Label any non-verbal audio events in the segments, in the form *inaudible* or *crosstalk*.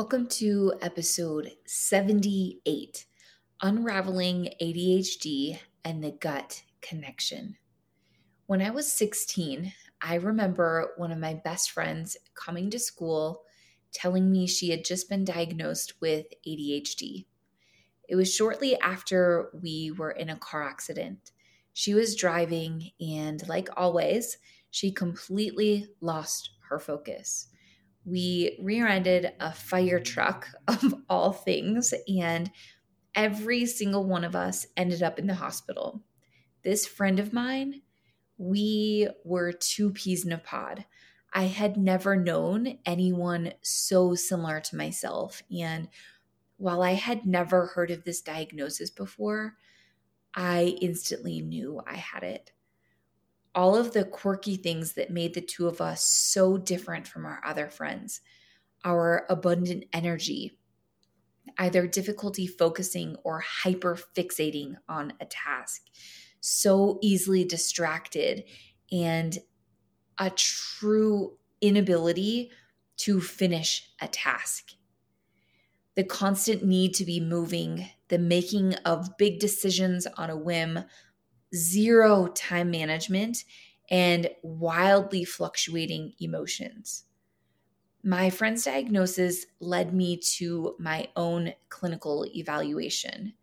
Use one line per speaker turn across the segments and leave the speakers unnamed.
Welcome to episode 78 Unraveling ADHD and the Gut Connection. When I was 16, I remember one of my best friends coming to school telling me she had just been diagnosed with ADHD. It was shortly after we were in a car accident. She was driving, and like always, she completely lost her focus we rear ended a fire truck *laughs* of all things, and every single one of us ended up in the hospital. This friend of mine, we were two peas in a pod. I had never known anyone so similar to myself. And while I had never heard of this diagnosis before, I instantly knew I had it all of the quirky things that made the two of us so different from our other friends our abundant energy, either difficulty focusing or hyper fixating on a task, so easily distracted, and a true inability to finish a task. The constant need to be moving, the making of big decisions on a whim, zero time management, and wildly fluctuating emotions. My friend's diagnosis led me to my own clinical evaluation.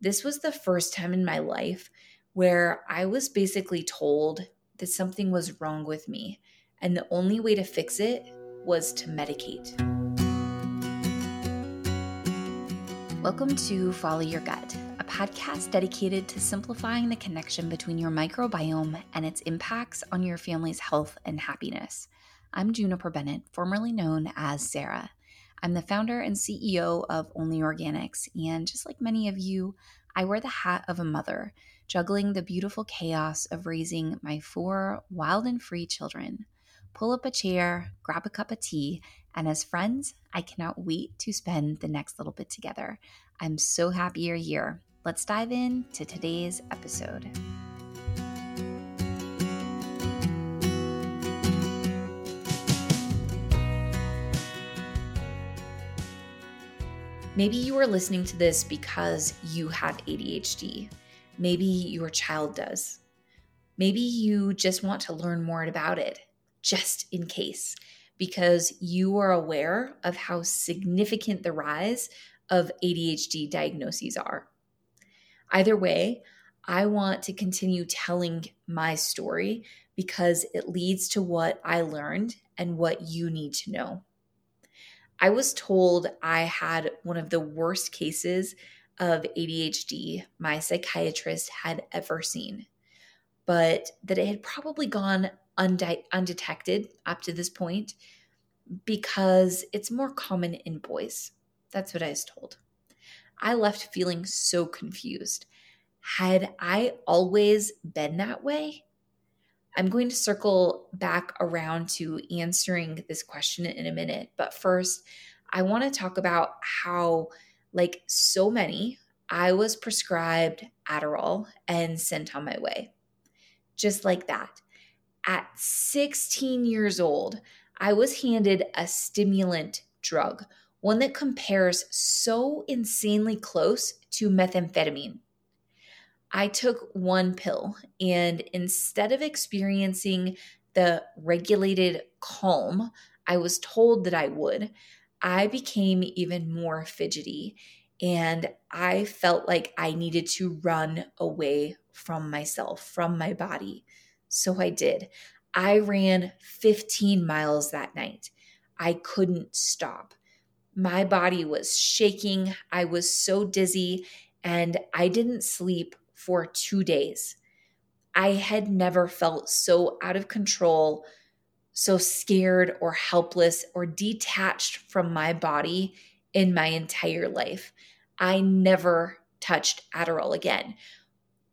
This was the first time in my life where I was basically told that something was wrong with me, and the only way to fix it was to medicate. Welcome to Follow Your Gut podcast dedicated to simplifying the connection between your microbiome and its impacts on your family's health and happiness. I'm Juniper Bennett, formerly known as Sarah. I'm the founder and CEO of ōNLē Organics, and just like many of you, I wear the hat of a mother, juggling the beautiful chaos of raising my four wild and free children. Pull up a chair, grab a cup of tea, and as friends, I cannot wait to spend the next little bit together. I'm so happy you're here. Let's dive in to today's episode. Maybe you are listening to this because you have ADHD. Maybe your child does. Maybe you just want to learn more about it, just in case, because you are aware of how significant the rise of ADHD diagnoses are. Either way, I want to continue telling my story because it leads to what I learned and what you need to know. I was told I had one of the worst cases of ADHD my psychiatrist had ever seen, but that it had probably gone undi- undetected up to this point because it's more common in boys. That's what I was told. I left feeling so confused. Had I always been that way? I'm going to circle back around to answering this question in a minute. But first, I want to talk about how, like so many, I was prescribed Adderall and sent on my way. Just like that. At 16 years old, I was handed a stimulant drug one that compares so insanely close to methamphetamine. I took one pill, and instead of experiencing the regulated calm I was told that I would, I became even more fidgety and I felt like I needed to run away from myself, from my body. So I did. I ran 15 miles that night. I couldn't stop. My body was shaking. I was so dizzy, and I didn't sleep for two days. I had never felt so out of control, so scared or helpless or detached from my body in my entire life. I never touched Adderall again.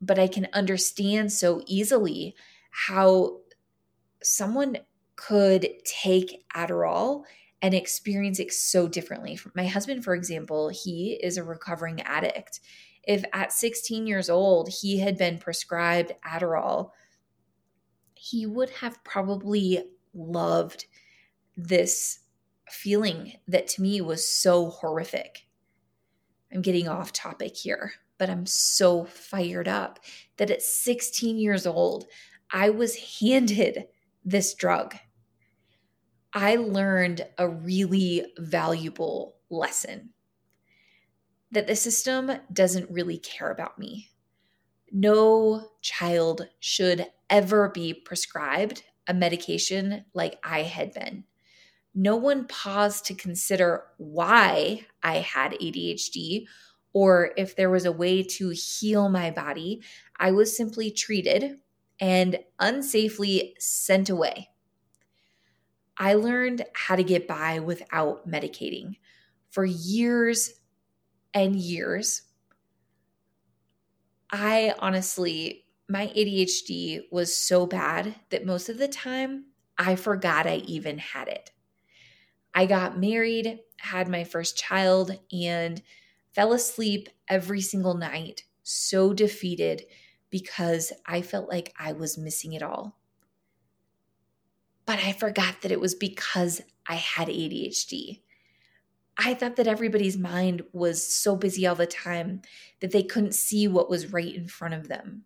But I can understand so easily how someone could take Adderall and experience it so differently. My husband, for example, he is a recovering addict. If at 16 years old he had been prescribed Adderall, he would have probably loved this feeling that to me was so horrific. I'm getting off topic here, but I'm so fired up that at 16 years old, I was handed this drug. I learned a really valuable lesson that the system doesn't really care about me. No child should ever be prescribed a medication like I had been. No one paused to consider why I had ADHD or if there was a way to heal my body. I was simply treated and unsafely sent away. I learned how to get by without medicating. For years and years, I honestly, my ADHD was so bad that most of the time I forgot I even had it. I got married, had my first child, and fell asleep every single night, so defeated because I felt like I was missing it all. But I forgot that it was because I had ADHD. I thought that everybody's mind was so busy all the time that they couldn't see what was right in front of them.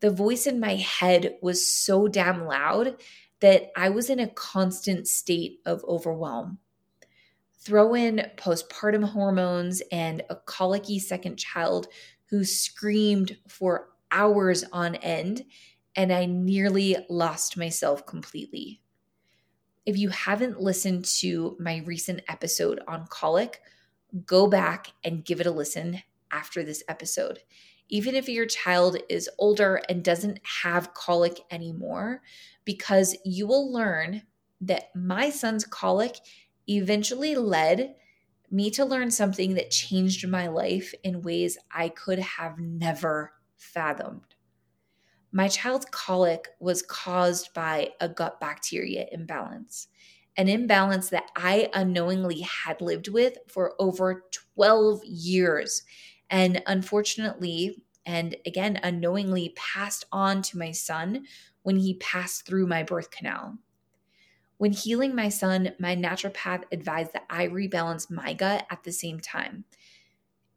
The voice in my head was so damn loud that I was in a constant state of overwhelm. Throw in postpartum hormones and a colicky second child who screamed for hours on end, and I nearly lost myself completely. If you haven't listened to my recent episode on colic, go back and give it a listen after this episode. Even if your child is older and doesn't have colic anymore, because you will learn that my son's colic eventually led me to learn something that changed my life in ways I could have never fathomed. My child's colic was caused by a gut bacteria imbalance, an imbalance that I unknowingly had lived with for over 12 years. And unfortunately, and again, unknowingly passed on to my son when he passed through my birth canal. When healing my son, my naturopath advised that I rebalance my gut at the same time.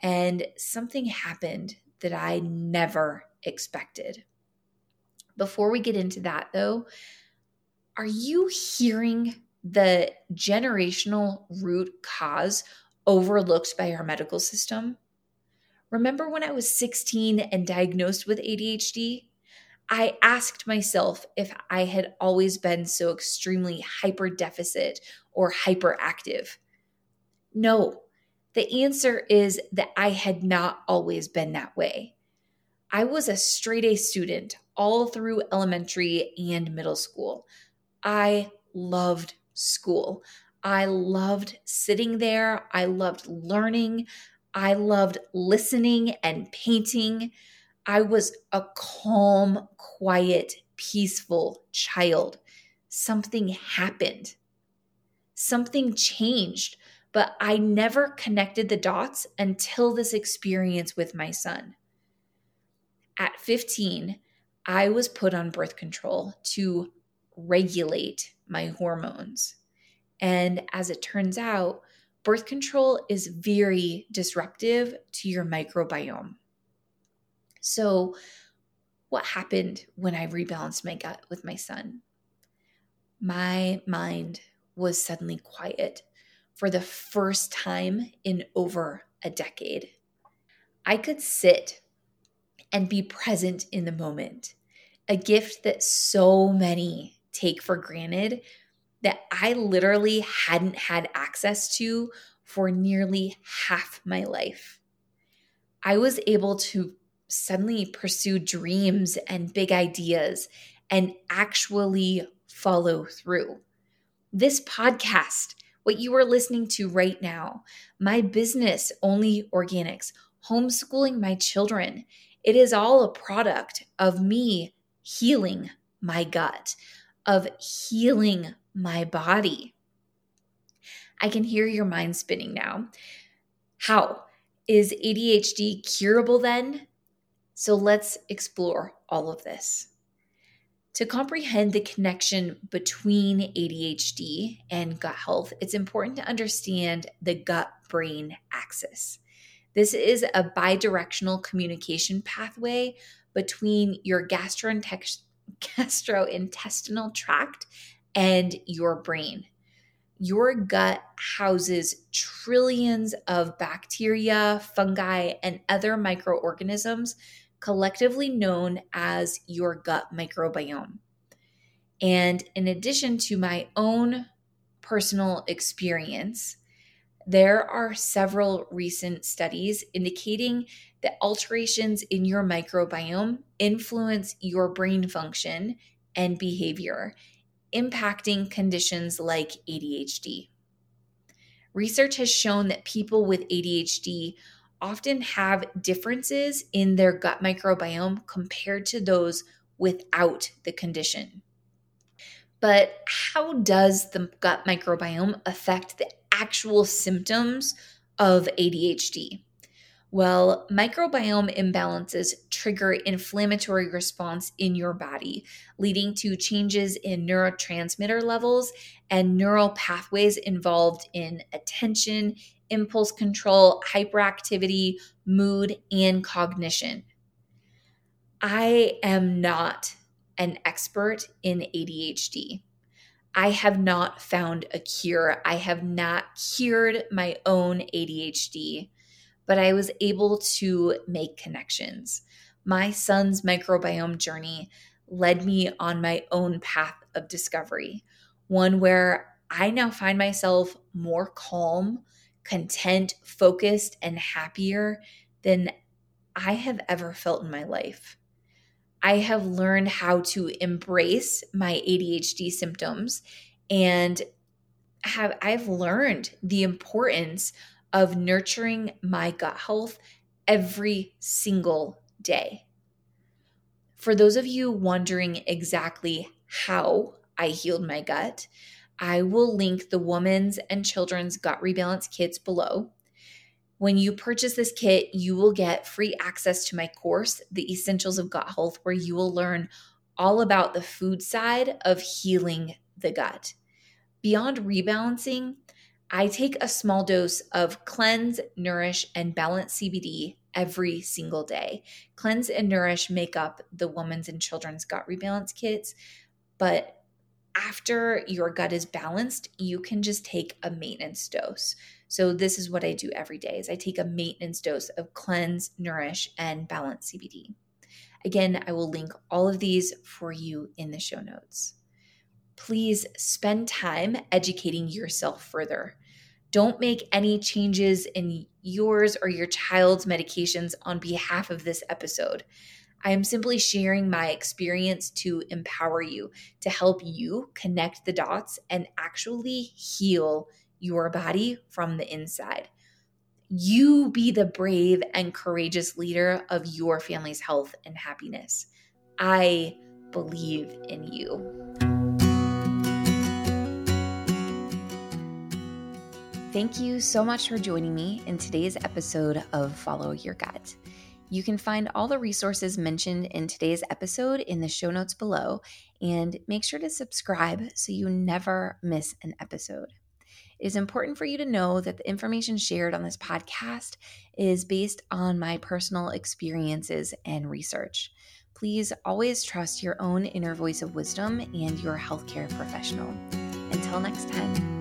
And something happened that I never expected. Before we get into that, though, are you hearing the generational root cause overlooked by our medical system? Remember when I was 16 and diagnosed with ADHD? I asked myself if I had always been so extremely hyper deficit or hyperactive. No, the answer is that I had not always been that way. I was a straight A student all through elementary and middle school. I loved school. I loved sitting there. I loved learning. I loved listening and painting. I was a calm, quiet, peaceful child. Something happened. Something changed, but I never connected the dots until this experience with my son. At 15, I was put on birth control to regulate my hormones. And as it turns out, birth control is very disruptive to your microbiome. So, what happened when I rebalanced my gut with my son? My mind was suddenly quiet for the first time in over a decade. I could sit and be present in the moment a gift that so many take for granted that I literally hadn't had access to for nearly half my life. I was able to suddenly pursue dreams and big ideas and actually follow through. This podcast, what you are listening to right now, my business, ōNLē Organics, homeschooling my children, it is all a product of me healing my gut, of healing my body. I can hear your mind spinning now. How? Is ADHD curable then? So let's explore all of this. To comprehend the connection between ADHD and gut health, it's important to understand the gut brain axis. This is a bidirectional communication pathway between your gastrointestinal tract and your brain. Your gut houses trillions of bacteria, fungi, and other microorganisms collectively known as your gut microbiome. And in addition to my own personal experience, there are several recent studies indicating that alterations in your microbiome influence your brain function and behavior, impacting conditions like ADHD. Research has shown that people with ADHD often have differences in their gut microbiome compared to those without the condition. But how does the gut microbiome affect the actual symptoms of ADHD? Well, microbiome imbalances trigger inflammatory response in your body, leading to changes in neurotransmitter levels and neural pathways involved in attention, impulse control, hyperactivity, mood, and cognition. I am not an expert in ADHD. I have not found a cure. I have not cured my own ADHD, but I was able to make connections. My son's microbiome journey led me on my own path of discovery, one where I now find myself more calm, content, focused, and happier than I have ever felt in my life. I have learned how to embrace my ADHD symptoms and have I've learned the importance of nurturing my gut health every single day. For those of you wondering exactly how I healed my gut, I will link the woman's and children's gut rebalance kits below. When you purchase this kit, you will get free access to my course, The Essentials of Gut Health, where you will learn all about the food side of healing the gut. Beyond rebalancing, I take a small dose of Cleanse, Nourish, and Balance CBD every single day. Cleanse and Nourish make up the woman's and children's gut rebalance kits, but after your gut is balanced, you can just take a maintenance dose. So this is what I do every day is I take a maintenance dose of cleanse, nourish and balance CBD. Again, I will link all of these for you in the show notes. Please spend time educating yourself further. Don't make any changes in yours or your child's medications on behalf of this episode. I am simply sharing my experience to empower you, to help you connect the dots and actually heal your body from the inside. You be the brave and courageous leader of your family's health and happiness. I believe in you. Thank you so much for joining me in today's episode of Follow Your Gut. You can find all the resources mentioned in today's episode in the show notes below, and make sure to subscribe so you never miss an episode. It is important for you to know that the information shared on this podcast is based on my personal experiences and research. Please always trust your own inner voice of wisdom and your healthcare professional. Until next time.